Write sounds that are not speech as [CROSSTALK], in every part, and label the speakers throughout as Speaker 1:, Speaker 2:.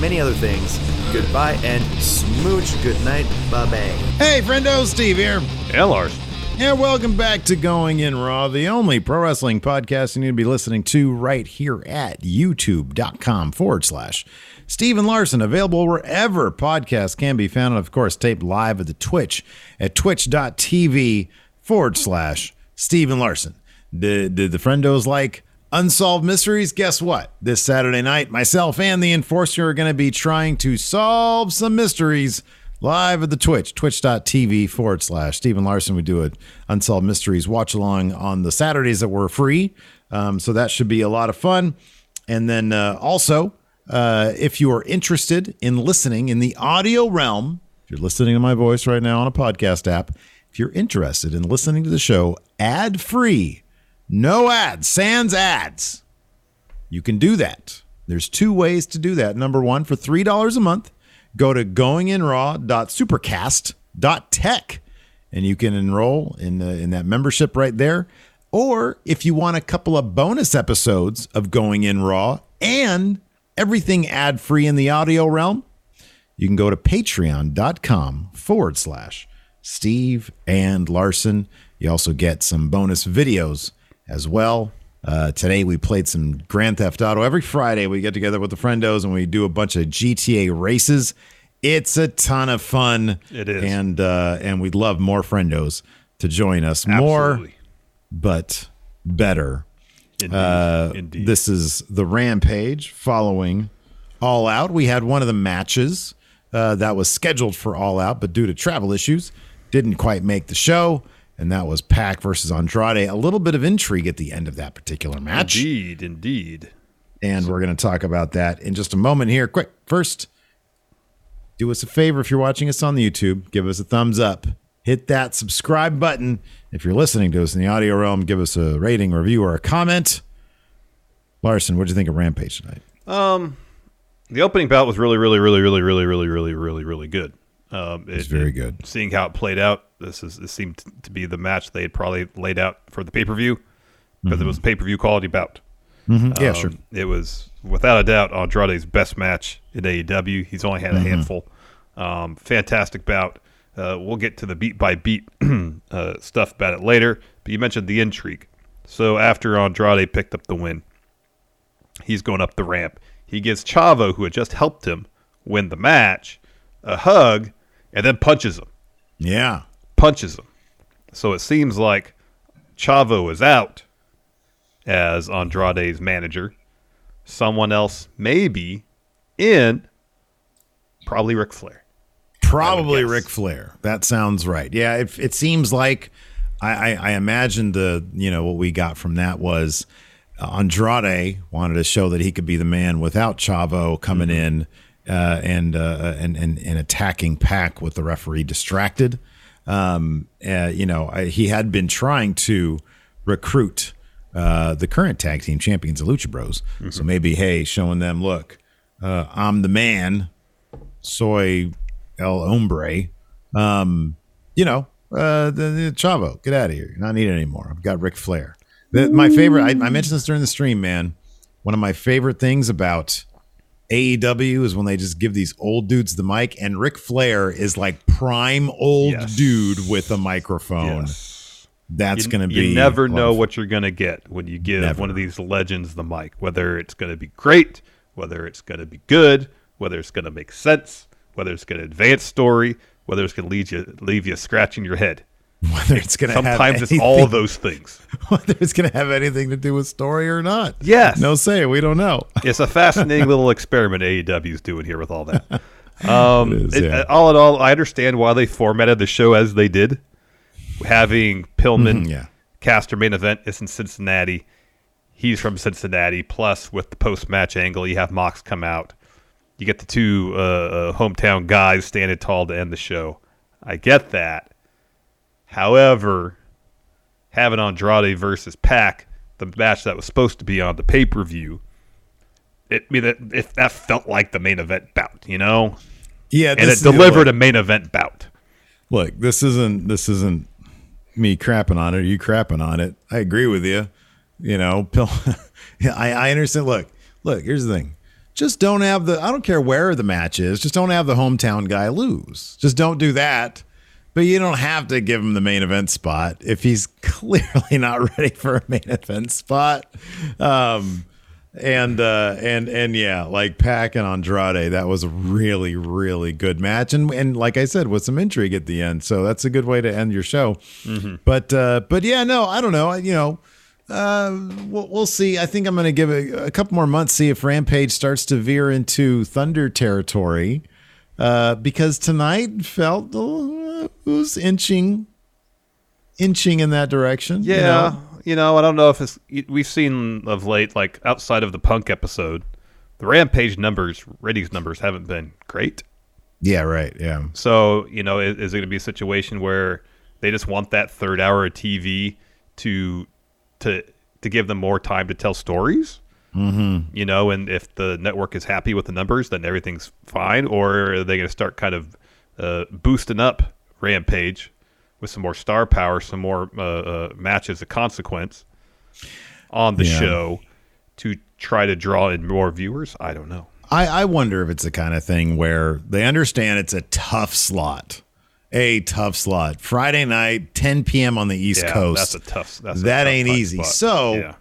Speaker 1: many other things. Goodbye and smooch. Good night. Bye bye.
Speaker 2: Hey, friendo, Steve here.
Speaker 3: Yeah, Lars.
Speaker 2: Yeah, welcome back to Going In Raw, the only pro wrestling podcast you need to be listening to right here at youtube.com forward slash Steve and Larson, available wherever podcasts can be found, and of course, taped live at the Twitch at twitch.tv forward slash Steve and Larson. Did, did the friendos like Unsolved Mysteries? Guess what? This Saturday night, myself and the Enforcer are going to be trying to solve some mysteries live at the Twitch, twitch.tv forward slash Steve and Larson. We do a Unsolved Mysteries watch along on the Saturdays that were free. Um, so that should be a lot of fun. And then uh, also, uh, if you are interested in listening in the audio realm, if you're listening to my voice right now on a podcast app, if you're interested in listening to the show ad free, no ads, sans ads, you can do that. There's two ways to do that. Number one, for $3 a month, go to goinginraw.supercast.tech and you can enroll in, uh, in that membership right there. Or if you want a couple of bonus episodes of Going In Raw and everything ad free in the audio realm, you can go to patreon.com forward slash Steve and Larson. You also get some bonus videos as well. Uh, today we played some Grand Theft Auto. Every Friday we get together with the friendos and we do a bunch of GTA races. It's a ton of fun.
Speaker 3: It is.
Speaker 2: and uh, and we'd love more friendos to join us. More, but better.
Speaker 3: Indeed.
Speaker 2: Uh,
Speaker 3: Indeed.
Speaker 2: This is the Rampage following All Out. We had one of the matches uh, that was scheduled for All Out, but due to travel issues, didn't quite make the show. And that was Pac versus Andrade. A little bit of intrigue at the end of that particular match.
Speaker 3: Indeed, indeed.
Speaker 2: And we're going to talk about that in just a moment here. Quick, first, do us a favor if you're watching us on the YouTube, give us a thumbs up. Hit that subscribe button. If you're listening to us in the audio realm, give us a rating, review, or a comment. Larson, what did you think of Rampage tonight?
Speaker 3: Um, the opening bout was really, really, really, really, really, really, really, really, really good. Um,
Speaker 2: It's
Speaker 3: it-
Speaker 2: very
Speaker 3: it-
Speaker 2: good.
Speaker 3: Seeing how it played out, this is this seemed to be the match they had probably laid out for the pay per view because it was a pay per view quality bout.
Speaker 2: Mhm. Yeah, sure.
Speaker 3: Um, It was without a doubt Andrade's best match in AEW. He's only had a handful. Um, fantastic bout. Uh, we'll get to the beat by beat [CLEARS THROAT] uh, stuff about it later. But you mentioned the intrigue. So after Andrade picked up the win, he's going up the ramp. He gives Chavo, who had just helped him win the match, a hug, and then punches him.
Speaker 2: Yeah.
Speaker 3: Punches him. So it seems like Chavo is out as Andrade's manager. Someone else maybe in, probably Ric Flair.
Speaker 2: Probably. Ric Flair. That sounds right. Yeah, it, it seems like I, I, I imagine the you know what we got from that was uh, Andrade wanted to show that he could be the man without Chavo coming in uh, and, uh, and and and attacking Pac with the referee distracted. Um, uh, you know, I, he had been trying to recruit uh, the current tag team champions, the Lucha Bros. So maybe, hey, showing them, look, uh, I'm the man soy el hombre. Um, you know, uh, the, the Chavo, get out of here. You're not needed anymore. I've got Ric Flair. The, my favorite. I, I mentioned this during the stream, man. One of my favorite things about AEW is when they just give these old dudes the mic, and Ric Flair is like prime old
Speaker 3: Yes.
Speaker 2: dude with a microphone. That's going to be.
Speaker 3: You never know what you're going to get when you give
Speaker 2: Never.
Speaker 3: one of these legends the mic. Whether it's going to be great, whether it's going to be good, whether it's going to make sense, whether it's going to advance story, whether it's going to you leave you scratching your head. [LAUGHS]
Speaker 2: whether it's going to have
Speaker 3: Sometimes it's
Speaker 2: anything-
Speaker 3: all those things. [LAUGHS]
Speaker 2: whether it's going to have anything to do with story or not.
Speaker 3: Yes.
Speaker 2: No say. We don't know. [LAUGHS]
Speaker 3: It's a fascinating little experiment AEW's doing here with all that. Um,
Speaker 2: It is,
Speaker 3: it-
Speaker 2: yeah.
Speaker 3: all in all, I understand why they formatted the show as they did, having Pillman
Speaker 2: Mhm, yeah.
Speaker 3: cast main event is in Cincinnati. He's from Cincinnati. Plus, with the post-match angle, you have Mox come out. You get the two uh, uh, hometown guys standing tall to end the show. I get that. However, having Andrade versus Pac, the match that was supposed to be on the pay per view, it I mean it, it, that felt like the main event bout, you know,
Speaker 2: Yeah,
Speaker 3: and it delivered
Speaker 2: look,
Speaker 3: a main event bout.
Speaker 2: Look, this isn't this isn't me crapping on it. Or you crapping on it? I agree with you. You know, [LAUGHS] Pill. I I understand. Look, look. Here's the thing. Just don't have the. I don't care where the match is. Just don't have the hometown guy lose. Just don't do that. But you don't have to give him the main event spot if he's [LAUGHS] clearly not ready for a main event spot. Um, and uh, and and yeah, like Pac and Andrade, that was a really really good match, and and like I said, with some intrigue at the end, so that's a good way to end your show. But uh, but yeah, no, I don't know. You know, uh, we'll, we'll see. I think I'm going to give it a couple more months, see if Rampage starts to veer into Thunder territory, uh, because tonight felt uh, it was inching, inching in that direction. you
Speaker 3: Yeah,
Speaker 2: know?
Speaker 3: you know, I don't know if it's we've seen of late, like outside of the Punk episode, the Rampage numbers, ratings numbers haven't been great.
Speaker 2: yeah, right, yeah.
Speaker 3: So you know, is, is it going to be a situation where they just want that third hour of TV to to to give them more time to tell stories? Mm-hmm. You know, and if the network is happy with the numbers, then everything's fine. Or are they going to start kind of uh, boosting up Rampage with some more star power, some more uh, uh, matches of consequence on the
Speaker 2: Yeah.
Speaker 3: show to try to draw in more viewers? I don't know.
Speaker 2: I, I wonder if it's the kind of thing where they understand it's a tough slot, a tough slot. Friday night, 10 p.m. on the East
Speaker 3: Yeah,
Speaker 2: Coast.
Speaker 3: that's a tough. That's a
Speaker 2: that
Speaker 3: tough
Speaker 2: ain't easy.
Speaker 3: spot.
Speaker 2: So
Speaker 3: yeah.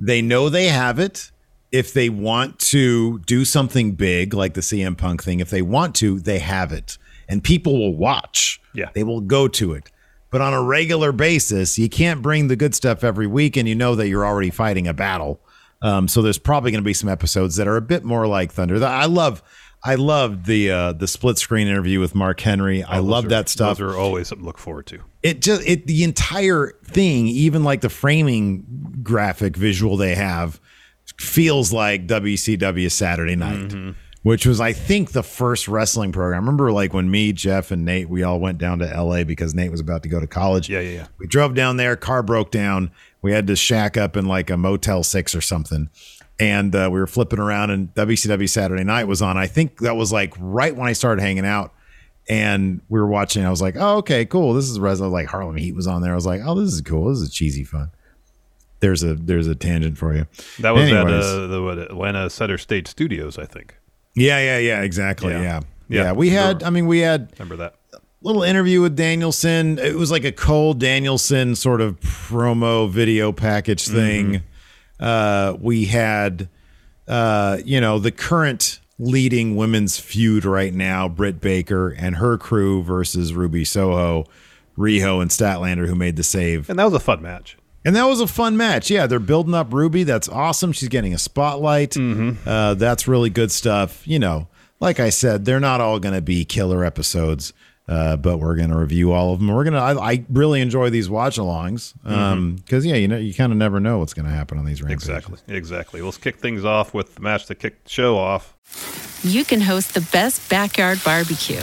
Speaker 2: they know they have it. If they want to do something big like the CM Punk thing, if they want to, they have it. And people will watch.
Speaker 3: Yeah.
Speaker 2: They will go to it. But on a regular basis, you can't bring the good stuff every week and you know that you're already fighting a battle. Um, so there's probably going to be some episodes that are a bit more like Thunder. I love I loved the uh, the split screen interview with Mark Henry. I
Speaker 3: Oh,
Speaker 2: love
Speaker 3: are-
Speaker 2: that stuff
Speaker 3: Those are always something to look forward to.
Speaker 2: it just it the entire thing even like the framing graphic visual they have feels like WCW Saturday night which was I think the first wrestling program I remember like when me Jeff and Nate we all went down to LA because Nate was about to go to college
Speaker 3: Yeah, yeah, yeah.
Speaker 2: we drove down there car broke down we had to shack up in like a motel 6 or something and uh, we were flipping around and WCW Saturday night was on I think that was like right when I started hanging out and we were watching. I was like, oh, okay, cool. This is Resident like Harlem Heat was on there. I was like, oh, this is cool. This is cheesy fun. There's a there's a tangent for you.
Speaker 3: That was
Speaker 2: Anyways.
Speaker 3: at uh, the what, Atlanta Center Stage Studios, I think.
Speaker 2: Yeah, yeah, yeah, exactly.
Speaker 3: Yeah.
Speaker 2: Yeah. Yeah.
Speaker 3: Yeah.
Speaker 2: We had I mean we had
Speaker 3: Remember that?
Speaker 2: little interview with Danielson. It was like a Cole Danielson sort of promo video package thing. Uh, we had, uh, you know, the current leading women's feud right now, Britt Baker and her crew versus Ruby Soho, Riho, and Statlander, who made the save.
Speaker 3: And that was a fun match.
Speaker 2: And that was a fun match. Yeah, they're building up Ruby. That's awesome. She's getting a spotlight. Uh, that's really good stuff. You know, like I said, they're not all going to be killer episodes, uh, but we're going to review all of them. We're going to. I, I really enjoy these watch-alongs because yeah, you know, you kind of never know what's going to happen on these rampages.
Speaker 3: Exactly. Exactly. Let's kick things off with the match that kicked the show off.
Speaker 4: you can host the best backyard barbecue.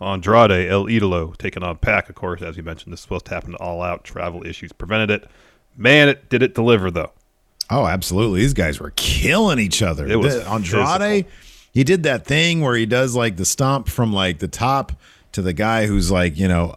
Speaker 3: Andrade El Idolo taking on Pac, of course, as you mentioned. This was supposed to happen all out. Travel issues prevented it. Man, it did it deliver, though.
Speaker 2: Oh, absolutely. These guys were killing each other.
Speaker 3: It was
Speaker 2: The- Andrade, he did that thing where he does like the stomp from like the top to the guy who's like, you know,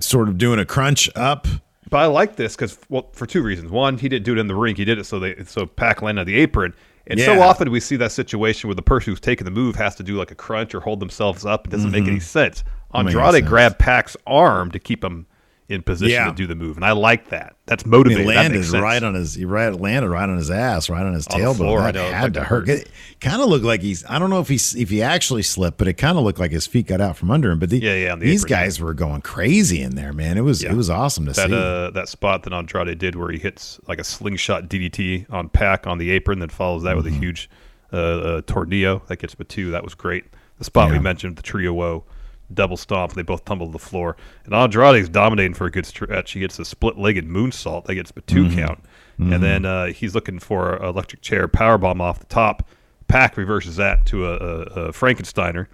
Speaker 2: sort of doing a crunch up.
Speaker 3: But I like this because, well, for two reasons. One, he didn't do it in the ring. He did it so they so Pac landed on the apron. And so often we see that situation where the person who's taking the move has to do like a crunch or hold themselves up. It doesn't make any sense.
Speaker 2: Mm-hmm. make any
Speaker 3: Andrade grabbed Pac's arm to keep him in position
Speaker 2: Yeah.
Speaker 3: to do the move, and I like that. That's motivating. That
Speaker 2: landed
Speaker 3: makes sense.
Speaker 2: right on his he right, landed right on his ass, right on his
Speaker 3: On
Speaker 2: tailbone.
Speaker 3: floor, I
Speaker 2: That had to hurt.
Speaker 3: hurt.
Speaker 2: It kind of looked like he's I don't know if he's if he actually slipped, but it kind of looked like his feet got out from under him. But the,
Speaker 3: Yeah, yeah, the
Speaker 2: these
Speaker 3: apron,
Speaker 2: guys were going crazy in there, man. It was
Speaker 3: Yeah.
Speaker 2: it was awesome to
Speaker 3: that
Speaker 2: see.
Speaker 3: uh, that spot that Andrade did where he hits like a slingshot DDT on Pac on the apron, then follows that
Speaker 2: Mm-hmm.
Speaker 3: with a huge uh, uh, tornillo that gets Batu. That was great. The spot we mentioned, the tree of woe, double stomp. They both tumble to the floor, and Andrade's dominating for a good stretch. He gets a split-legged moonsault that gets Batu
Speaker 2: Mm-hmm.
Speaker 3: count, and then uh, he's looking for an electric chair power bomb off the top. Pac reverses that to a, a, a Frankensteiner.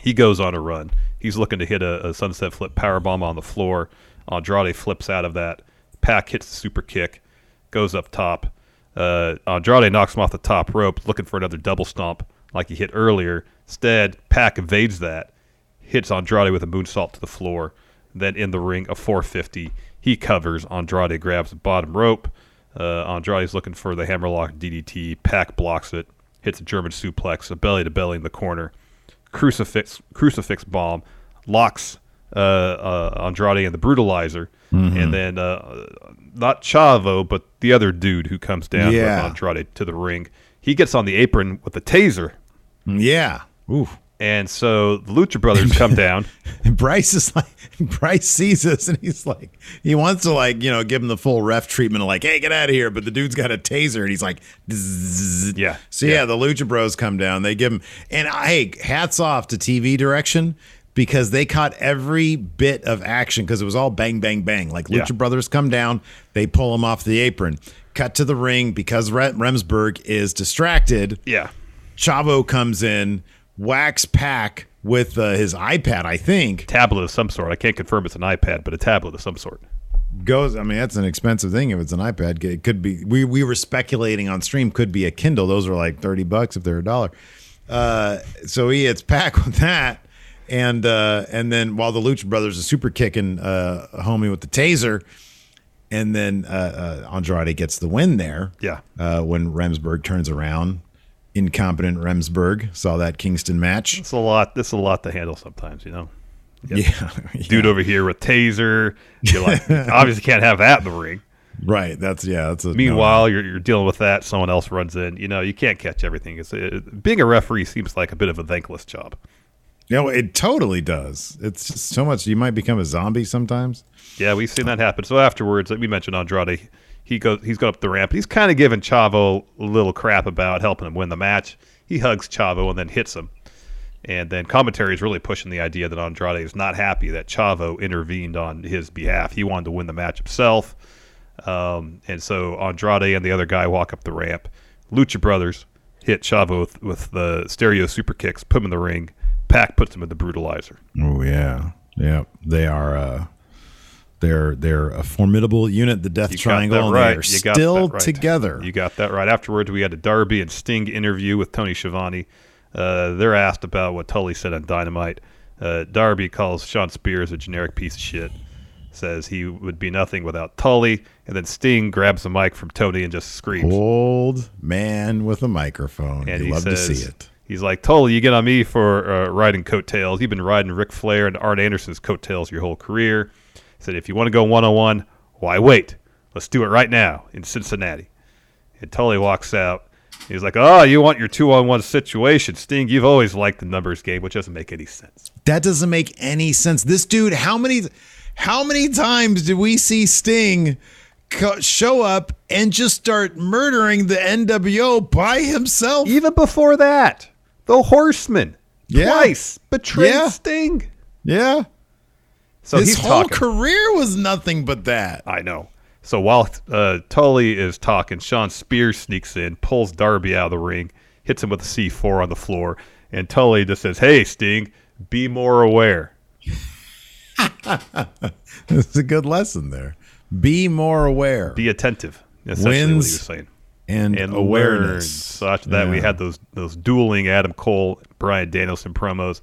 Speaker 3: He goes on a run. He's looking to hit a, a sunset flip power bomb on the floor. Andrade flips out of that. Pac hits the super kick, goes up top. Uh, Andrade knocks him off the top rope, looking for another double stomp like he hit earlier. Instead, Pac evades that, hits Andrade with a moonsault to the floor. Then in the ring, a 450. He covers. Andrade grabs the bottom rope. Uh, Andrade's looking for the hammerlock DDT. Pac blocks it, hits a German suplex, a belly to belly in the corner crucifix crucifix bomb locks uh, uh, Andrade and the brutalizer, and then uh, not Chavo, but the other dude who comes down
Speaker 2: Yeah.
Speaker 3: with Andrade to the ring. He gets on the apron with a taser,
Speaker 2: yeah. Ooh.
Speaker 3: And so the Lucha Brothers come down. [LAUGHS]
Speaker 2: And Bryce is like, [LAUGHS] Bryce sees this and he's like, he wants to like, you know, give him the full ref treatment of like, hey, get out of here. But the dude's got a taser and he's like, "Zzz."
Speaker 3: Yeah.
Speaker 2: So yeah,
Speaker 3: Yeah.
Speaker 2: the Lucha Bros come down. They give him, and uh, hey, hats off to TV direction because they caught every bit of action because it was all bang, bang, bang. Like Lucha
Speaker 3: Yeah.
Speaker 2: Brothers come down, they pull him off the apron, cut to the ring because Remsburg is distracted.
Speaker 3: Yeah,
Speaker 2: Chavo comes in, whacks Pac with uh, his iPad, I think.
Speaker 3: tablet of some sort. I can't confirm it's an iPad, but a tablet of some sort.
Speaker 2: Goes, I mean, that's an expensive thing if it's an iPad. It could be, we, we were speculating on stream, could be a Kindle. Those are like 30 bucks if they're a dollar. Uh, so he hits Pac [LAUGHS] with that. And uh, and then while the Lucha Brothers are super kicking uh, homie with the taser, and then uh, uh, Andrade gets the win there.
Speaker 3: Yeah.
Speaker 2: Uh, when Remsburg turns around, incompetent Remsburg saw that Kingston match.
Speaker 3: It's a lot. This is a lot to handle sometimes, you know. [LAUGHS]
Speaker 2: Yeah,
Speaker 3: Dude over here with taser. You're like, [LAUGHS] obviously can't have that in the ring.
Speaker 2: right. That's yeah. That's a
Speaker 3: Meanwhile, you're, you're dealing with that. Someone else runs in. You know, you can't catch everything. It's, it, being a referee seems like a bit of a thankless job.
Speaker 2: No, it totally does. It's just so much. You might become a zombie sometimes.
Speaker 3: Yeah, we've seen that happen. So afterwards, like we mentioned Andrade, he goes, he's going up the ramp. He's kind of giving Chavo a little crap about helping him win the match. He hugs Chavo and then hits him. And then commentary is really pushing the idea that Andrade is not happy that Chavo intervened on his behalf. He wanted to win the match himself. Um, and so Andrade and the other guy walk up the ramp. Lucha Brothers hit Chavo with, with the stereo super kicks, put him in the ring. Pac puts him in the brutalizer.
Speaker 2: Oh yeah, yeah. They are. uh they're they're a formidable unit, the Death
Speaker 3: You
Speaker 2: Triangle, and
Speaker 3: right.
Speaker 2: they are
Speaker 3: You got
Speaker 2: still
Speaker 3: that right.
Speaker 2: together.
Speaker 3: You got that right. Afterwards, we had a Darby and Sting interview with Tony Schiavone. Uh, they're asked about what Tully said on Dynamite. Uh, Darby calls Shawn Spears a generic piece of shit. Says he would be nothing without Tully, and then Sting grabs the mic from Tony and just screams.
Speaker 2: Old man with a microphone.
Speaker 3: And
Speaker 2: you
Speaker 3: he
Speaker 2: love
Speaker 3: says,
Speaker 2: to see it.
Speaker 3: He's like, Tully, you get on me for uh, riding coattails. You've been riding Ric Flair and Arn Anderson's coattails your whole career. He said, if you want to go one on one, why wait? Let's do it right now in Cincinnati. And Tully walks out. He's like, oh, you want your two on one situation. Sting, you've always liked the numbers game, which doesn't make any sense.
Speaker 2: That doesn't make any sense. This dude, how many how many times did we see Sting co- show up and just start murdering the NWO by himself?
Speaker 3: Even before that, the Horseman
Speaker 2: Yeah.
Speaker 3: twice betrayed
Speaker 2: Yeah.
Speaker 3: Sting.
Speaker 2: Yeah.
Speaker 3: So
Speaker 2: His whole
Speaker 3: talking.
Speaker 2: career was nothing but that.
Speaker 3: I know. So while uh, Tully is talking, Shawn Spears sneaks in, pulls Darby out of the ring, hits him with a C4 on the floor, and Tully just says, "Hey, Sting, be more aware." [LAUGHS]
Speaker 2: It's a good lesson there. Be more aware
Speaker 3: Be attentive. Essentially, what he
Speaker 2: Wins
Speaker 3: was saying.
Speaker 2: and,
Speaker 3: And
Speaker 2: awareness.
Speaker 3: awareness. So after that, we had those those dueling Adam Cole, Bryan Danielson promos.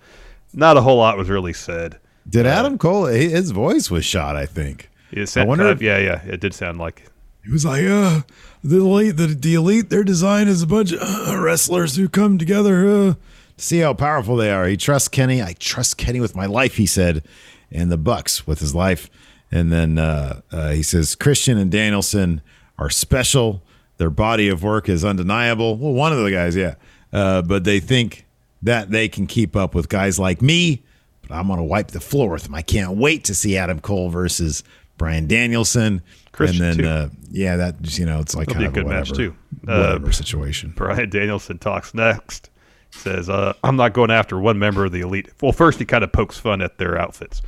Speaker 3: Not a whole lot was really said.
Speaker 2: Did Adam Cole? His voice was shot. I think.
Speaker 3: It
Speaker 2: I wonder
Speaker 3: uh,
Speaker 2: if-
Speaker 3: yeah, yeah, it did sound like
Speaker 2: He was like, uh, the elite, the, the elite, their design is a bunch of uh, wrestlers who come together. Uh. See how powerful they are. He trusts Kenny. I trust Kenny with my life, he said, and the Bucks with his life. And then uh, uh, he says Christian and Danielson are special. Their body of work is undeniable. Well, one of the guys, yeah, uh, but they think that they can keep up with guys like me. But I'm gonna wipe the floor with them. I can't wait to see Adam Cole versus Bryan Danielson.
Speaker 3: Christian,
Speaker 2: and then, uh, yeah, that just, you know, it's like
Speaker 3: That'll
Speaker 2: kind
Speaker 3: be a
Speaker 2: of
Speaker 3: good match,
Speaker 2: whatever-
Speaker 3: too. Uh,
Speaker 2: Whatever situation.
Speaker 3: Bryan Danielson talks next. Says, uh, I'm not going after one member of the elite. Well, first, he kind of pokes fun at their outfits.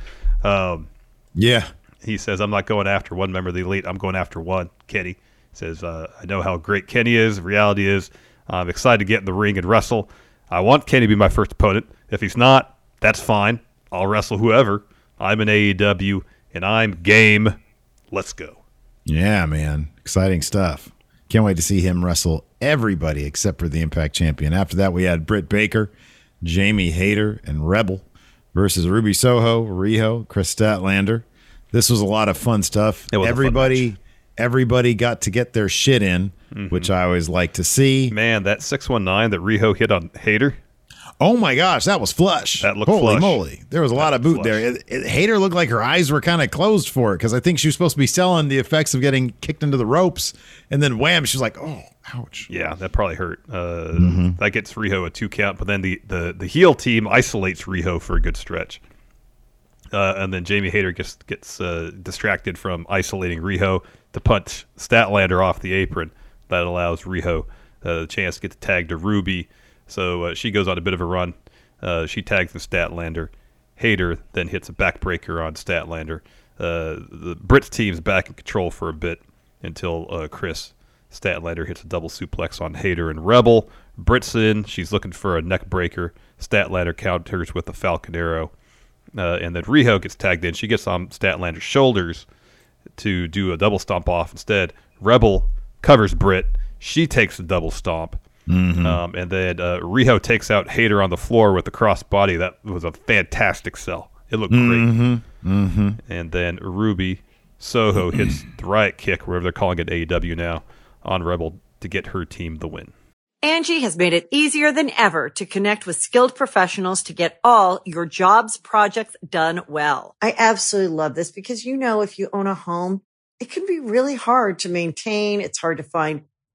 Speaker 3: Um,
Speaker 2: Yeah,
Speaker 3: he says, I'm not going after one member of the elite. I'm going after one, Kenny. Says, uh, I know how great Kenny is. Reality is, I'm excited to get in the ring and wrestle. I want Kenny to be my first opponent. If he's not, that's fine. I'll wrestle whoever. I'm an AEW, and I'm game. Let's go.
Speaker 2: yeah, man, exciting stuff. Can't wait to see him wrestle everybody except for the Impact Champion. After that, we had Britt Baker, Jamie Hayter, and Rebel versus Ruby Soho, Riho, Kris Statlander. This was a lot of fun stuff.
Speaker 3: A fun
Speaker 2: everybody, everybody got to get their shit in, mm-hmm. which I always like to see.
Speaker 3: Man, that 619 that Riho hit on Hayter,
Speaker 2: Oh my gosh, that was flush.
Speaker 3: That looked
Speaker 2: Holy
Speaker 3: flush.
Speaker 2: moly. There was a lot of boot
Speaker 3: flush.
Speaker 2: there. It, it, Hayter looked like her eyes were kind of closed for it because I think she was supposed to be selling the effects of getting kicked into the ropes. And then wham, she's like, oh, ouch.
Speaker 3: Yeah, that probably hurt. Uh,
Speaker 2: Mm-hmm.
Speaker 3: That gets Riho a two count, but then the, the, the heel team isolates Riho for a good stretch. Uh, and then Jamie Hayter gets gets uh, distracted from isolating Riho to punch Statlander off the apron. That allows Riho uh, the chance to get the tag to Ruby. So uh, she goes on a bit of a run. Uh, she tags the Statlander. Hayter then hits a backbreaker on Statlander. Uh, the Britt's team's back in control for a bit until uh, Kris Statlander hits a double suplex on Hayter and Rebel. Britt's in. She's looking for a neck breaker. Statlander counters with a Falcon Arrow. Uh, and then Riho gets tagged in. She gets on Statlander's shoulders to do a double stomp off instead. Rebel covers Britt. She takes the double stomp. Um, and then uh, Riho takes out Hayter on the floor with the cross body. That was a fantastic sell. It looked great. Mm-hmm. And then Ruby Soho [CLEARS THROAT] hits the riot kick, wherever they're calling it AEW now, on Rebel to get her team the win.
Speaker 5: Angie has made it easier than ever to connect with skilled professionals to get all your jobs projects done well. I absolutely love this because, you know, if you own a home, it can be really hard to maintain. It's hard to find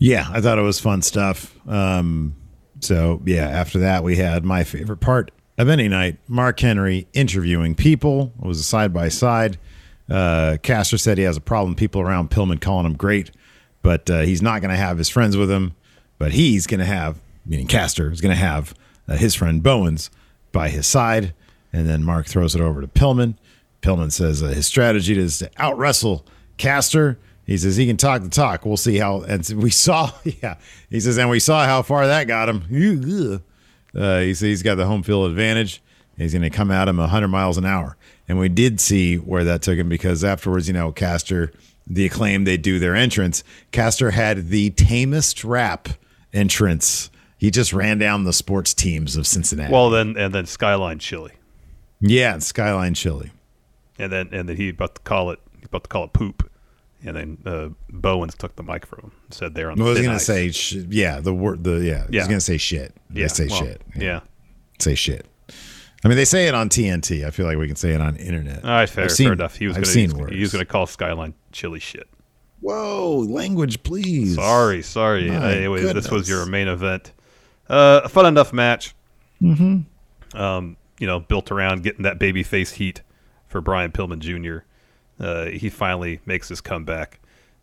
Speaker 2: Yeah, I thought it was fun stuff. Um, so yeah, after that we had my favorite part of any night: Mark Henry interviewing people. It was a side by side. Caster said he has a problem. People around Pillman calling him great, but uh, he's not going to have his friends with him. But he's going to have, meaning Caster, is going to have uh, his friend Bowens by his side. And then Mark throws it over to Pillman. Pillman says uh, his strategy is to out wrestle Caster. He says he can talk the talk. We'll see how. And we saw, [LAUGHS] yeah. He says, and we saw how far that got him. [LAUGHS] Uh, he says he's got the home field advantage. He's going to come at him 100 miles an hour. And we did see where that took him because afterwards, you know, Caster, the acclaim, they do their entrance. Caster had the tamest rap entrance. He just ran down the sports teams of Cincinnati.
Speaker 3: Well, then and then Skyline Chili,
Speaker 2: yeah, Skyline Chili.
Speaker 3: and then and then he about to call it he about to call it poop, and then uh, Bowens took the mic from him, and said there on
Speaker 2: I
Speaker 3: the
Speaker 2: was going to
Speaker 3: ice.
Speaker 2: say, sh- yeah, the word, the, yeah, I was going to say shit. They
Speaker 3: yeah,
Speaker 2: say
Speaker 3: well,
Speaker 2: shit.
Speaker 3: yeah.
Speaker 2: Say shit. I mean, they say it on TNT. I feel like we can say it on internet.
Speaker 3: All right, fair,
Speaker 2: I've seen-
Speaker 3: fair enough. He was
Speaker 2: I've
Speaker 3: gonna,
Speaker 2: seen
Speaker 3: he was,
Speaker 2: words.
Speaker 3: he was going to call Skyline Chili shit.
Speaker 2: Whoa, language, please.
Speaker 3: Sorry, sorry.
Speaker 2: My
Speaker 3: Anyways, this was your main event. Uh, a fun enough match.
Speaker 2: Mm-hmm.
Speaker 3: Um, you know, built around getting that baby face heat for Brian Pillman Jr. Uh, he finally makes his comeback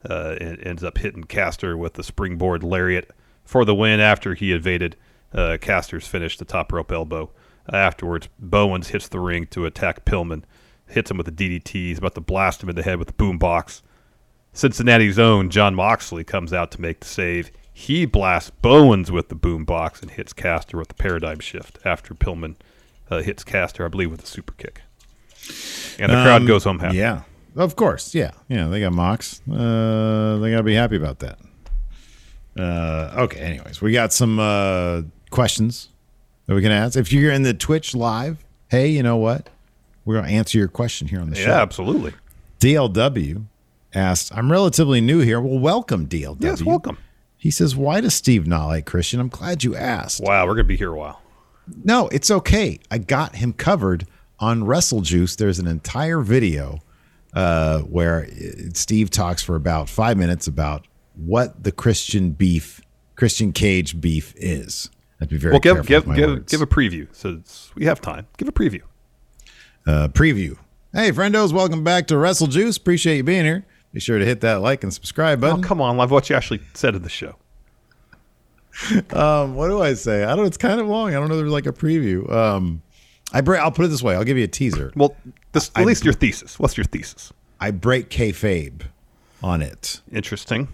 Speaker 3: uh, and ends up hitting Caster with the springboard lariat for the win after he evaded uh, Caster's finish, the top rope elbow. afterwards, Bowens hits the ring to attack Pillman, hits him with a DDT. He's about to blast him in the head with the boombox. Cincinnati's own Jon Moxley comes out to make the save. He blasts Bowens with the boombox and hits Caster with the paradigm shift after Pillman uh, hits Caster, I believe, with a super kick. And the crowd
Speaker 2: Um,
Speaker 3: goes home happy.
Speaker 2: Yeah, of course. Yeah, yeah. They got Mox. Uh, they got to be happy about that. Uh, okay. Anyways, we got some uh, questions that we can ask. If you're in the Twitch live, hey, you know what? We're gonna answer your question here on the show.
Speaker 3: Yeah, absolutely.
Speaker 2: DLW asked, "I'm relatively new here. Well, welcome, DLW.
Speaker 3: Yes, welcome.
Speaker 2: He says, "Why does Steve not like Christian?" I'm glad you asked.
Speaker 3: Wow, we're gonna be here a while.
Speaker 2: No, it's okay. I got him covered on Wrestle Juice. There's an entire video uh, where Steve talks for about five minutes about what the Christian beef, Christian Cage beef is. I'd be very
Speaker 3: well, give
Speaker 2: careful
Speaker 3: give
Speaker 2: with my
Speaker 3: give
Speaker 2: words.
Speaker 3: give a preview. So we have time. Give a preview.
Speaker 2: uh, preview. Hey, friendos, welcome back to Wrestle Juice. Appreciate you being here. Be sure to hit that like and subscribe
Speaker 3: Oh,
Speaker 2: button.
Speaker 3: come on, love what you actually said in the show. [LAUGHS]
Speaker 2: Um, what do I say? I don't. It's kind of long. I don't know. There's like a preview. Um, I break. I'll put it this way. I'll give you a teaser.
Speaker 3: Well, this, at
Speaker 2: I-
Speaker 3: least your thesis. What's your thesis?
Speaker 2: I break kayfabe on it.
Speaker 3: Interesting.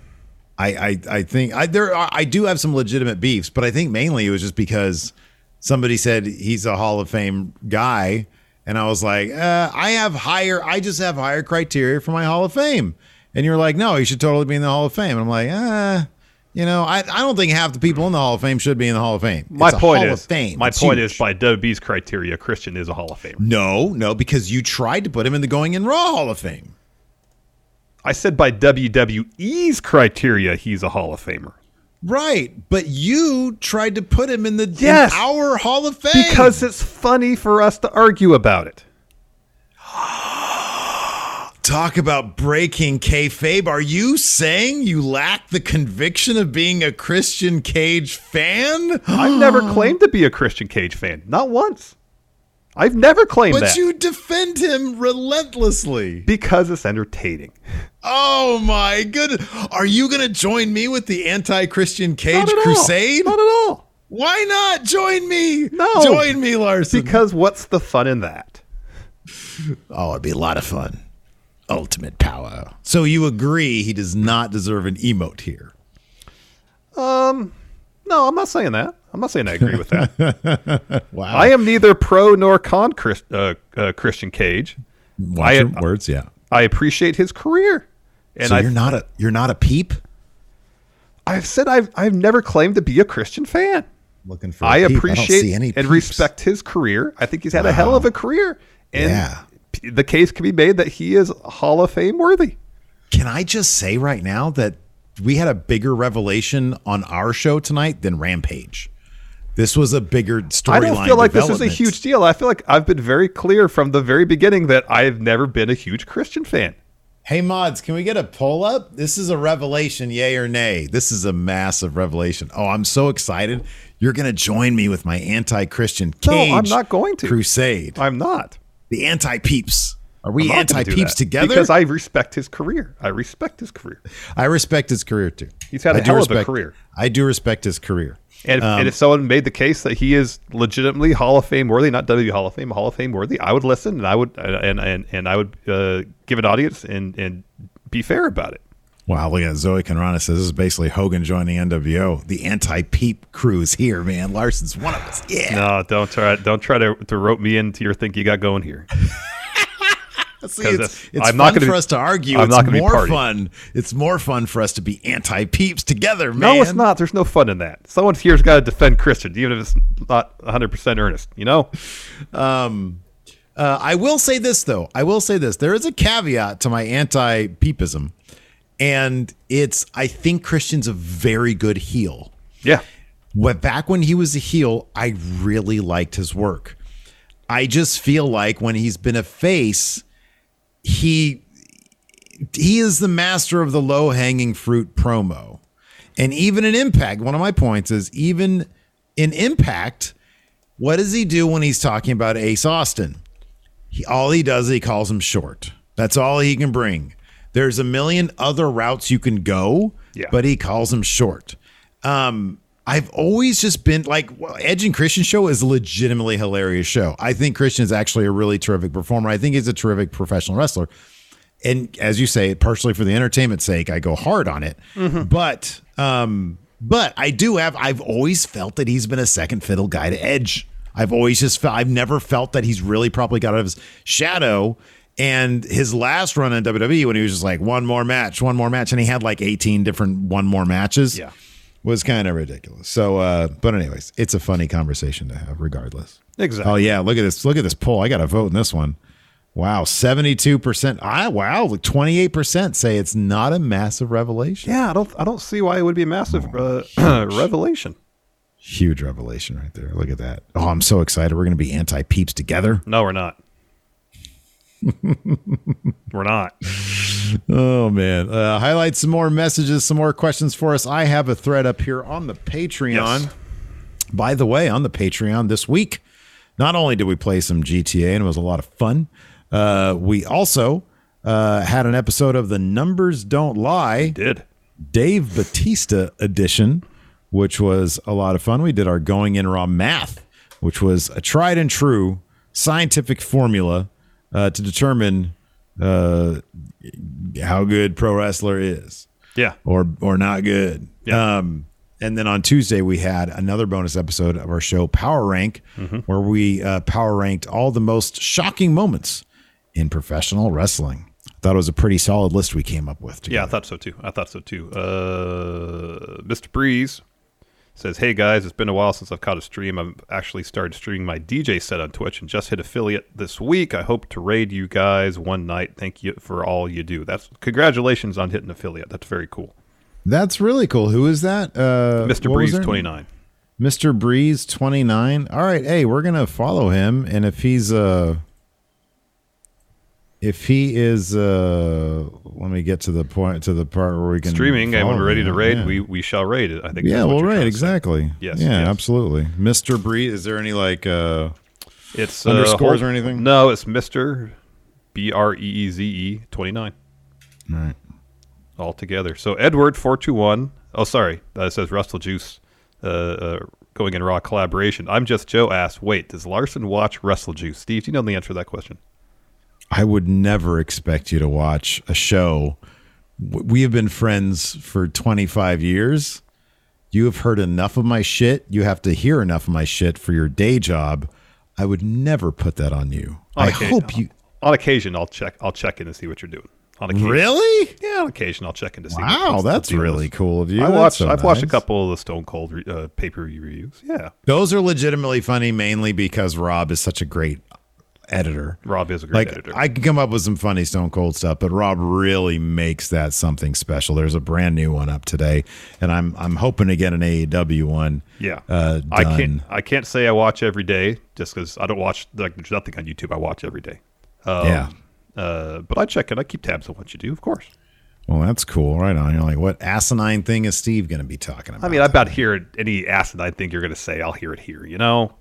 Speaker 2: I, I, I think I there are, I do have some legitimate beefs, but I think mainly it was just because somebody said he's a Hall of Fame guy, and I was like, uh, I have higher, I just have higher criteria for my Hall of Fame, and you're like, no, he should totally be in the Hall of Fame. And I'm like, ah, You know, I, I don't think half the people in the Hall of Fame should be in the Hall of Fame.
Speaker 3: My
Speaker 2: It's
Speaker 3: point
Speaker 2: Hall
Speaker 3: is,
Speaker 2: of Fame.
Speaker 3: my
Speaker 2: It's
Speaker 3: point
Speaker 2: huge.
Speaker 3: is, by WB's criteria, Christian is a Hall of Famer.
Speaker 2: no, no, because you tried to put him in the Going in Raw Hall of Fame.
Speaker 3: I said by WWE's criteria, he's a Hall of Famer.
Speaker 2: Right, but you tried to put him in the in
Speaker 3: Yes.
Speaker 2: our Hall of Fame
Speaker 3: Because it's funny for us to argue about it.
Speaker 2: Talk about breaking kayfabe. Are you saying you lack the conviction of being a Christian Cage fan?
Speaker 3: I've never claimed to be a Christian Cage fan. Not once. I've never claimed
Speaker 2: But
Speaker 3: that.
Speaker 2: you defend him relentlessly.
Speaker 3: because it's entertaining.
Speaker 2: Oh my goodness. Are you going to join me with the anti Christian Cage
Speaker 3: Not at all.
Speaker 2: crusade?
Speaker 3: Not at all.
Speaker 2: Why not join me?
Speaker 3: No.
Speaker 2: Join me, Larson.
Speaker 3: Because what's the fun in that?
Speaker 2: oh, it'd be a lot of fun. Ultimate power. So you agree he does not deserve an emote here?
Speaker 3: Um, no, I'm not saying that. I'm not saying I agree with that. [LAUGHS]
Speaker 2: Wow.
Speaker 3: I am neither pro nor con Chris, uh, uh, Christian Cage.
Speaker 2: Watch
Speaker 3: I-
Speaker 2: your words, yeah.
Speaker 3: I appreciate his career, and
Speaker 2: so you're not a you're not a peep.
Speaker 3: I've said I've I've never claimed to be a Christian fan.
Speaker 2: Looking for.
Speaker 3: I appreciate
Speaker 2: I don't see any
Speaker 3: and respect his career. I think he's had a hell of a career, and
Speaker 2: Yeah.
Speaker 3: The case can be made that he is Hall of Fame worthy.
Speaker 2: Can I just say right now that we had a bigger revelation on our show tonight than Rampage? This was a bigger storyline.
Speaker 3: I don't feel like this is a huge deal. I feel like I've been very clear from the very beginning that I've never been a huge Christian fan.
Speaker 2: Hey mods, can we get a poll up? This is a revelation, yay or nay. This is a massive revelation. Oh, I'm so excited. You're going to join me with my anti-Christian
Speaker 3: No. I'm not going to.
Speaker 2: crusade.
Speaker 3: I'm not.
Speaker 2: The anti-peeps. Are we
Speaker 3: I'm not gonna do
Speaker 2: anti-peeps together?
Speaker 3: Because I respect his career. I respect his career.
Speaker 2: I respect his career too.
Speaker 3: He's had a
Speaker 2: I
Speaker 3: hell of a
Speaker 2: respect-
Speaker 3: career.
Speaker 2: I do respect his career.
Speaker 3: And if,
Speaker 2: Um,
Speaker 3: and if someone made the case that he is legitimately Hall of Fame worthy, not W Hall of Fame, Hall of Fame worthy, I would listen and I would and and, and I would uh, give an audience and and be fair about it.
Speaker 2: Wow, look at Zoe Conrana says this is basically Hogan joining NWO. The anti-peep crew is here, man. Larson's one of us. Yeah.
Speaker 3: No, don't try don't try to, to rope me into your think you got going here. [LAUGHS]
Speaker 2: See, it's it's
Speaker 3: I'm not
Speaker 2: fun
Speaker 3: gonna
Speaker 2: for us to argue.
Speaker 3: I'm
Speaker 2: it's
Speaker 3: not
Speaker 2: more fun. It's more fun for us to be anti-peeps together, man.
Speaker 3: No, it's not. There's no fun in that. Someone here's got to defend Christian, even if it's not 100 percent earnest. You know. [LAUGHS]
Speaker 2: Um, uh, I will say this though. I will say this. There is a caveat to my anti-peepism, and it's I think Christian's a very good heel.
Speaker 3: Yeah.
Speaker 2: But back when he was a heel, I really liked his work. I just feel like when he's been a face, he he is the master of the low hanging fruit promo. And even in Impact, one of my points is even in Impact, what does he do when he's talking about Ace Austin? He, all he does is he calls him short. That's all he can bring. There's a million other routes you can go,
Speaker 3: Yeah.
Speaker 2: but he calls him short. Um, I've always just been like well, Edge and Christian show is a legitimately hilarious show. I think Christian is actually a really terrific performer. I think he's a terrific professional wrestler. And as you say, partially for the entertainment's sake, I go hard on it. But um, but I do have I've always felt that he's been a second fiddle guy to Edge. I've always just felt I've never felt that he's really probably got out of his shadow. And his last run in WWE when he was just like one more match, one more match, and he had like 18 different one more matches.
Speaker 3: Yeah.
Speaker 2: Was kind of ridiculous. So uh, but anyways, it's a funny conversation to have regardless.
Speaker 3: Exactly.
Speaker 2: Oh yeah, look at this. Look at this poll. I got to vote in this one. Wow, seventy-two percent. I wow, like twenty-eight percent say it's not a massive revelation.
Speaker 3: Yeah, I don't I don't see why it would be a massive uh, [CLEARS THROAT] revelation.
Speaker 2: Huge revelation right there. Look at that. Oh, I'm so excited. We're going to be anti-peeps together.
Speaker 3: No, we're not. We're not.
Speaker 2: Oh man. Uh, highlight some more messages, some more questions for us. I have a thread up here on the Patreon.
Speaker 3: Yes.
Speaker 2: By the way, on the Patreon this week, not only did we play some GTA and it was a lot of fun, uh, we also uh, had an episode of The Numbers Don't Lie.
Speaker 3: Did.
Speaker 2: Dave Batista edition, which was a lot of fun. We did our going in raw math, which was a tried and true scientific formula uh, to determine uh, how good pro wrestler is,
Speaker 3: Yeah.
Speaker 2: or or not good.
Speaker 3: Yeah.
Speaker 2: Um, and then on Tuesday we had another bonus episode of our show Power Rank,
Speaker 3: Mm-hmm.
Speaker 2: where we uh, power ranked all the most shocking moments in professional wrestling. I thought it was a pretty solid list we came up with. Together.
Speaker 3: Yeah, I thought so too. I thought so too. Uh, Mr. Breeze says, "Hey guys, it's been a while since I've caught a stream. I've actually started streaming my DJ set on Twitch and just hit affiliate this week. I hope to raid you guys one night. Thank you for all you do. That's congratulations on hitting affiliate. That's very cool.
Speaker 2: That's really cool. Who is that? Uh,
Speaker 3: Mr. Breeze twenty nine.
Speaker 2: Mr. Breeze 29. All right, hey, we're going to follow him and if he's uh if he is uh let me get to the point to the part where we can
Speaker 3: Streaming, and when we're ready to raid,
Speaker 2: Yeah.
Speaker 3: we we shall raid it. I think.
Speaker 2: Yeah, well,
Speaker 3: you're
Speaker 2: right,
Speaker 3: trying to say.
Speaker 2: exactly.
Speaker 3: Yes.
Speaker 2: Yeah,
Speaker 3: yes.
Speaker 2: absolutely. Mr. Breeze, is there any like uh
Speaker 3: It's uh,
Speaker 2: underscores
Speaker 3: hold-
Speaker 2: or anything?
Speaker 3: No, it's Mister B R E E Z E twenty nine.
Speaker 2: Right.
Speaker 3: All together. So Edward four two one. Oh, sorry. That says Russell Juice. Uh, uh, going in raw collaboration. I'm just Joe. Asked. Wait, does Larson watch Russell Juice? Steve, do you know the answer to that question?
Speaker 2: I would never expect you to watch a show. We have been friends for 25 years. You have heard enough of my shit. You have to hear enough of my shit for your day job. I would never put that on you.
Speaker 3: On
Speaker 2: I
Speaker 3: occa-
Speaker 2: hope you.
Speaker 3: On occasion, I'll check. I'll check in to see what you're doing. On occasion.
Speaker 2: Really?
Speaker 3: Yeah, on occasion, I'll check in to see.
Speaker 2: Wow, that's really cool of you.
Speaker 3: I watched.
Speaker 2: So
Speaker 3: I've watched a couple of the Stone Cold uh, pay per view reviews. Yeah,
Speaker 2: Those are legitimately funny, mainly because Rob is such a great editor.
Speaker 3: Rob is a great
Speaker 2: like,
Speaker 3: editor.
Speaker 2: I can come up with some funny Stone Cold stuff, but Rob really makes that something special. There's a brand new one up today, and I'm I'm hoping to get an AEW one.
Speaker 3: Yeah,
Speaker 2: uh.
Speaker 3: I can't. I can't say I watch every day just because I don't watch. Like, there's nothing on YouTube I watch every day. Um,
Speaker 2: Yeah.
Speaker 3: Uh, but I check it. I keep tabs on what you do, of course.
Speaker 2: Well, that's cool. Right on. You're like, what asinine thing is Steve going to be talking about?
Speaker 3: I mean, I about hear any asinine thing you're going to say. I'll hear it here. You know.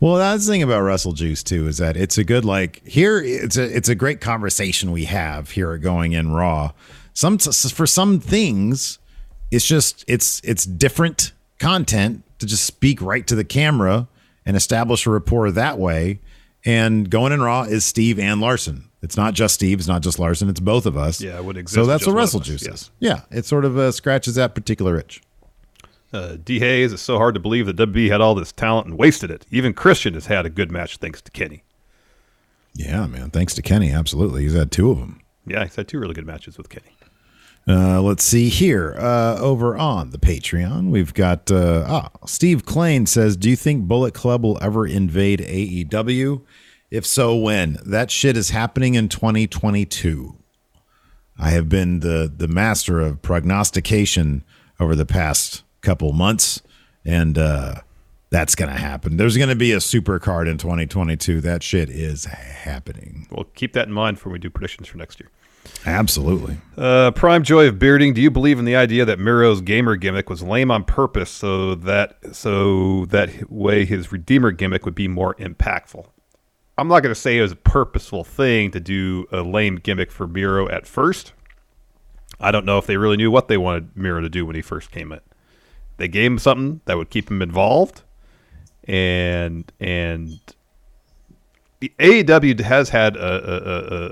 Speaker 2: Well, that's the thing about Russell Juice too is that it's a good like here. It's a it's a great conversation we have here at Going In Raw. Some for some things, it's just it's it's different content to just speak right to the camera and establish a rapport that way. And Going In Raw is Steve and Larson. It's not just Steve. It's not just Larson. It's both of us.
Speaker 3: Yeah, it would exist
Speaker 2: So that's what Russell
Speaker 3: us,
Speaker 2: Juice
Speaker 3: yes.
Speaker 2: is. Yeah, it sort of uh, scratches that particular itch.
Speaker 3: Uh, D Hayes, it's so hard to believe that WB had all this talent and wasted it. Even Christian has had a good match thanks to Kenny.
Speaker 2: Yeah, man. Thanks to Kenny. Absolutely. He's had two of them.
Speaker 3: Yeah, he's had two really good matches with Kenny.
Speaker 2: Uh, let's see here. Uh, over on the Patreon, we've got uh, ah, Steve Klein says, "Do you think Bullet Club will ever invade AEW? If so, when? That shit is happening in 2022." I have been the the master of prognostication over the past couple months, and uh, that's gonna happen. There's gonna be a super card in 2022. That shit is happening.
Speaker 3: Well, keep that in mind when we do predictions for next year.
Speaker 2: Absolutely.
Speaker 3: Uh, Prime Joy of Bearding, do you believe in the idea that Miro's gamer gimmick was lame on purpose so that so that way his Redeemer gimmick would be more impactful? I'm not going to say it was a purposeful thing to do a lame gimmick for Miro at first. I don't know if they really knew what they wanted Miro to do when he first came in. They gave him something that would keep him involved, and and the AEW has had a,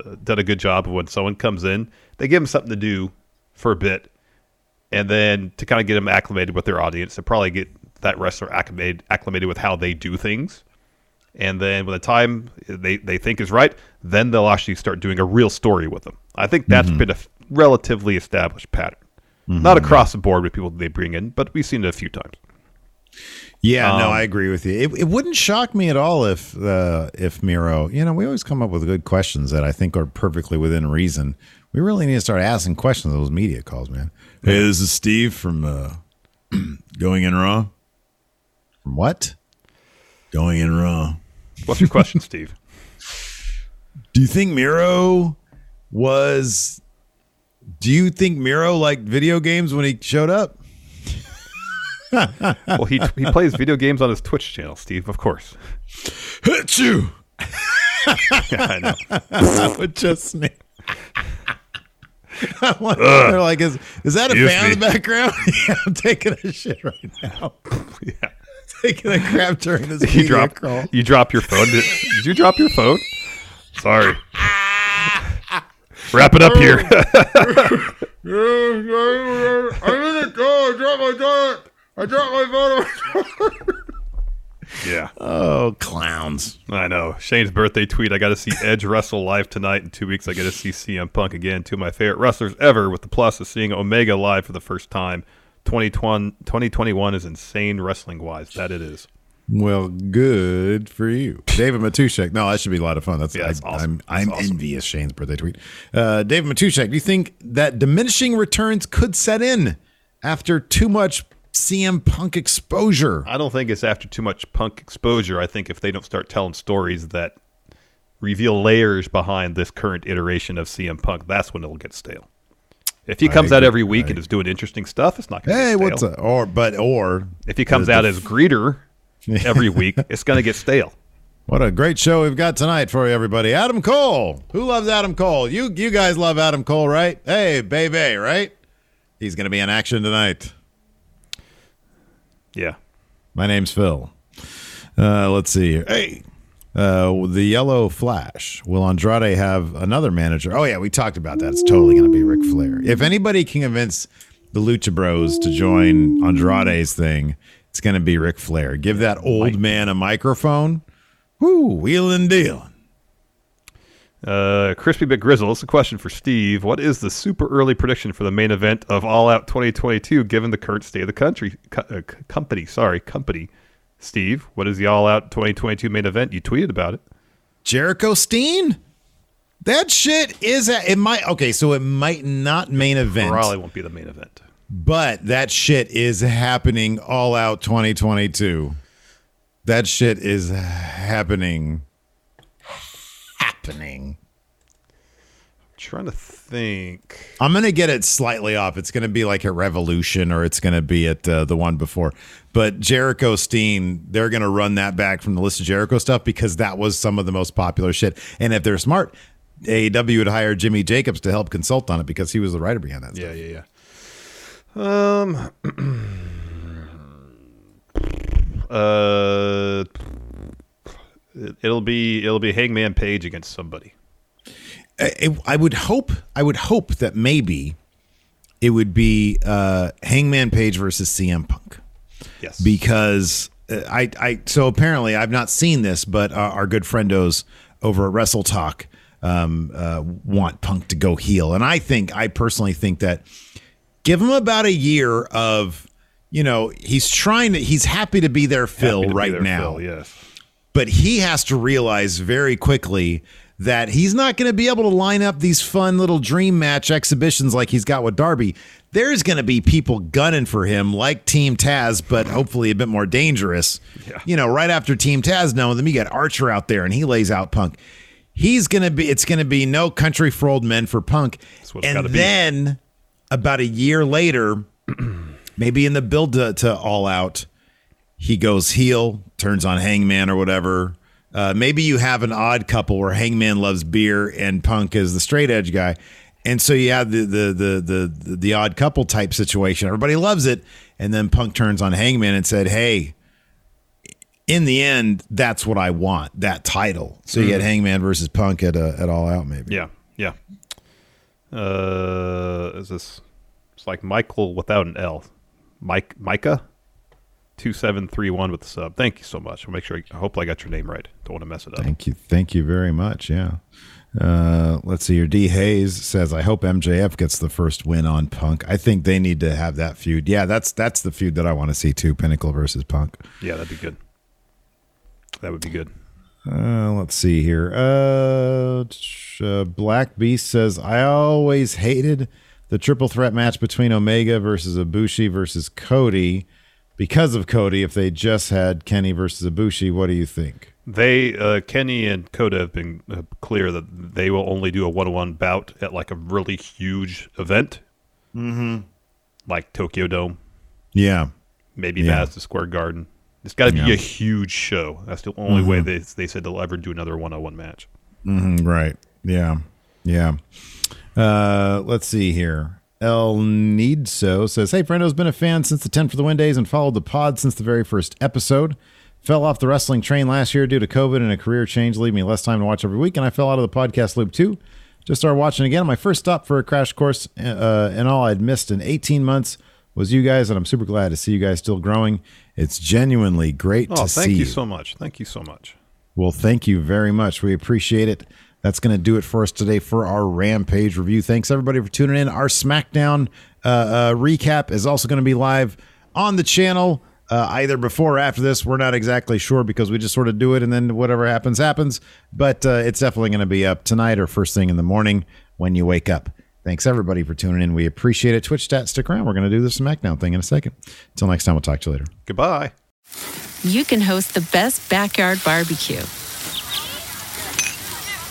Speaker 3: a, a, done a good job of when someone comes in, they give them something to do for a bit, and then to kind of get them acclimated with their audience, to probably get that wrestler acclimated acclimated with how they do things, and then when the time they they think is right, then they'll actually start doing a real story with them. I think that's
Speaker 2: Mhm.
Speaker 3: been a relatively established pattern,
Speaker 2: Mhm.
Speaker 3: not across the board with people they bring in, but we've seen it a few times.
Speaker 2: Yeah, no,
Speaker 3: Um,
Speaker 2: I agree with you. It, it wouldn't shock me at all if uh, if Miro, you know, we always come up with good questions that I think are perfectly within reason. We really need to start asking questions of those media calls, man. Hey, this is Steve from uh, [CLEARS THROAT] Going in Raw. From what? Going in Raw.
Speaker 3: What's your question, [LAUGHS] Steve?
Speaker 2: Do you think Miro was? Do you think Miro liked video games when he showed up? [LAUGHS]
Speaker 3: well, he he plays video games on his Twitch channel, Steve. Of course.
Speaker 2: Hit you. [LAUGHS]
Speaker 3: yeah, I know. [LAUGHS]
Speaker 2: I would just sneak. Like, they're like, is, is that a fan in the background? yeah, I'm taking a shit right now.
Speaker 3: yeah.
Speaker 2: Taking a crap during this
Speaker 3: you drop
Speaker 2: crawl.
Speaker 3: you drop your phone. Did, did you drop your phone? Sorry. Wrap it up here.
Speaker 6: I'm in the door. I dropped my door. I dropped my phone.
Speaker 3: Yeah.
Speaker 2: Oh, clowns.
Speaker 3: I know. Shane's birthday tweet. I got to see Edge wrestle live tonight. In two weeks, I get to see CM Punk again. Two of my favorite wrestlers ever, with the plus of seeing Omega live for the first time. 2020, 2021 is insane wrestling wise. That it is.
Speaker 2: Well, good for you, David Matushek. No, that should be a lot of fun. That's,
Speaker 3: Yeah, that's
Speaker 2: I,
Speaker 3: awesome.
Speaker 2: I'm I'm
Speaker 3: awesome.
Speaker 2: envious. Shane's birthday tweet. Uh, David Matushek, do you think that diminishing returns could set in after too much CM Punk exposure?
Speaker 3: I don't think it's after too much Punk exposure. I think if they don't start telling stories that reveal layers behind this current iteration of CM Punk, that's when it'll get stale. If he
Speaker 2: I
Speaker 3: comes out every week
Speaker 2: I-
Speaker 3: and is doing interesting stuff, it's not going to
Speaker 2: Hey, what's a or but or
Speaker 3: If he comes
Speaker 2: the-
Speaker 3: out as greeter [LAUGHS] every week, it's going to get stale.
Speaker 2: What a great show we've got tonight for you, everybody. Adam Cole. Who loves Adam Cole? You you guys love Adam Cole, right? Hey, baby, right? He's going to be in action tonight.
Speaker 3: Yeah.
Speaker 2: My name's Phil. Uh, let's see here. Hey, uh, the Yellow Flash. Will Andrade have another manager? Oh yeah, we talked about that. It's totally going to be Ric Flair. If anybody can convince the Lucha Bros to join Andrade's thing, it's going to be Ric Flair. Give that old man a microphone. Whoo, wheeling dealing.
Speaker 3: Uh, Crispy McGrizzle, this is a question for Steve. What is the super early prediction for the main event of All Out 2022 given the current state of the country? Co- uh, company, sorry, company. Steve, what is the All Out 2022 main event? You tweeted about it.
Speaker 2: Jericho Steen. That shit is a, it might okay, so it might not main event.
Speaker 3: Probably won't be the main event.
Speaker 2: But that shit is happening all out 2022. That shit is happening. Happening.
Speaker 3: I'm trying to think.
Speaker 2: I'm going to get it slightly off. It's going to be like a Revolution or it's going to be at uh, the one before. But Jericho Steen, they're going to run that back from the list of Jericho stuff because that was some of the most popular shit. And if they're smart, AEW would hire Jimmy Jacobs to help consult on it because he was the writer behind that
Speaker 3: Yeah,
Speaker 2: stuff.
Speaker 3: yeah, yeah. Um, [CLEARS THROAT] uh, it- it'll be it'll be Hangman Page against somebody.
Speaker 2: I, I would hope I would hope that maybe it would be uh, Hangman Page versus CM Punk.
Speaker 3: Yes.
Speaker 2: Because uh, I I so apparently I've not seen this, but uh, our good friendos over at Wrestle Talk um, uh, want Punk to go heel, and I think I personally think that give him about a year of you know he's trying to he's happy to be their Phil
Speaker 3: Happy to be
Speaker 2: right
Speaker 3: there,
Speaker 2: now
Speaker 3: Phil, yes.
Speaker 2: but he has to realize very quickly that he's not going to be able to line up these fun little dream match exhibitions like he's got with Darby. There's going to be people gunning for him like Team Taz, but hopefully a bit more dangerous. Yeah. You know, right after Team Taz knowing them, you got Archer out there and he lays out Punk. He's going to be, it's going to be no country for old men for Punk. And then about a year later, [CLEARS THROAT] maybe in the build to, to All Out, he goes heel, turns on Hangman or whatever. Uh, maybe you have an odd couple where Hangman loves beer and Punk is the straight edge guy, and so you have the the the the the, odd couple type situation. Everybody loves it, and then Punk turns on Hangman and said, "Hey." In the end, that's what I want. That title. So you had Hangman versus Punk at uh, at All Out, maybe.
Speaker 3: Yeah, yeah. Uh, is this? It's like Michael without an L. Mike Micah, two seven three one with the sub. Thank you so much. I'll make sure. I, I hope I got your name right. Don't want to mess it up.
Speaker 2: Thank you. Thank you very much. Yeah. Uh, let's see here. D Hayes says, I hope MJF gets the first win on Punk. I think they need to have that feud. Yeah, that's that's the feud that I want to see too. Pinnacle versus Punk.
Speaker 3: Yeah, that'd be good. That would be good.
Speaker 2: Uh, let's see here. Uh, uh, Black Beast says, I always hated the triple threat match between Omega versus Ibushi versus Cody because of Cody. If they just had Kenny versus Ibushi, what do you think?
Speaker 3: They uh, Kenny and Kota have been uh, clear that they will only do a one-on-one bout at like a really huge event,
Speaker 2: mm-hmm.
Speaker 3: like Tokyo Dome,
Speaker 2: Yeah.
Speaker 3: maybe
Speaker 2: Yeah.
Speaker 3: Madison Square Garden. It's got to be
Speaker 2: Yeah.
Speaker 3: a huge show. That's the only way
Speaker 2: Mhm.
Speaker 3: they they said they'll ever do another one-on-one match.
Speaker 2: hmm right. Yeah. Yeah. Uh, let's see here. El Needso says, Hey, Friendo's been a fan since the 10 for the Win days and followed the pod since the very first episode. Fell off the wrestling train last year due to COVID and a career change, leaving me less time to watch every week, and I fell out of the podcast loop too. Just started watching again. My first stop for a crash course uh, and all I'd missed in 18 months was you guys, and I'm super glad to see you guys still growing. It's genuinely great
Speaker 3: Oh,
Speaker 2: to see
Speaker 3: you. thank you so much. Thank you so much.
Speaker 2: Well, thank you very much. We appreciate it. That's going to do it for us today for our Rampage review. Thanks everybody for tuning in. Our SmackDown uh, uh, recap is also going to be live on the channel uh, either before or after this. We're not exactly sure because we just sort of do it and then whatever happens, happens. But uh, it's definitely going to be up tonight or first thing in the morning when you wake up. Thanks everybody for tuning in. We appreciate it. Twitch stats, stick around. We're going to do the SmackDown thing in a second. Until next time, we'll talk to you later.
Speaker 3: Goodbye.
Speaker 4: you can host the best backyard barbecue.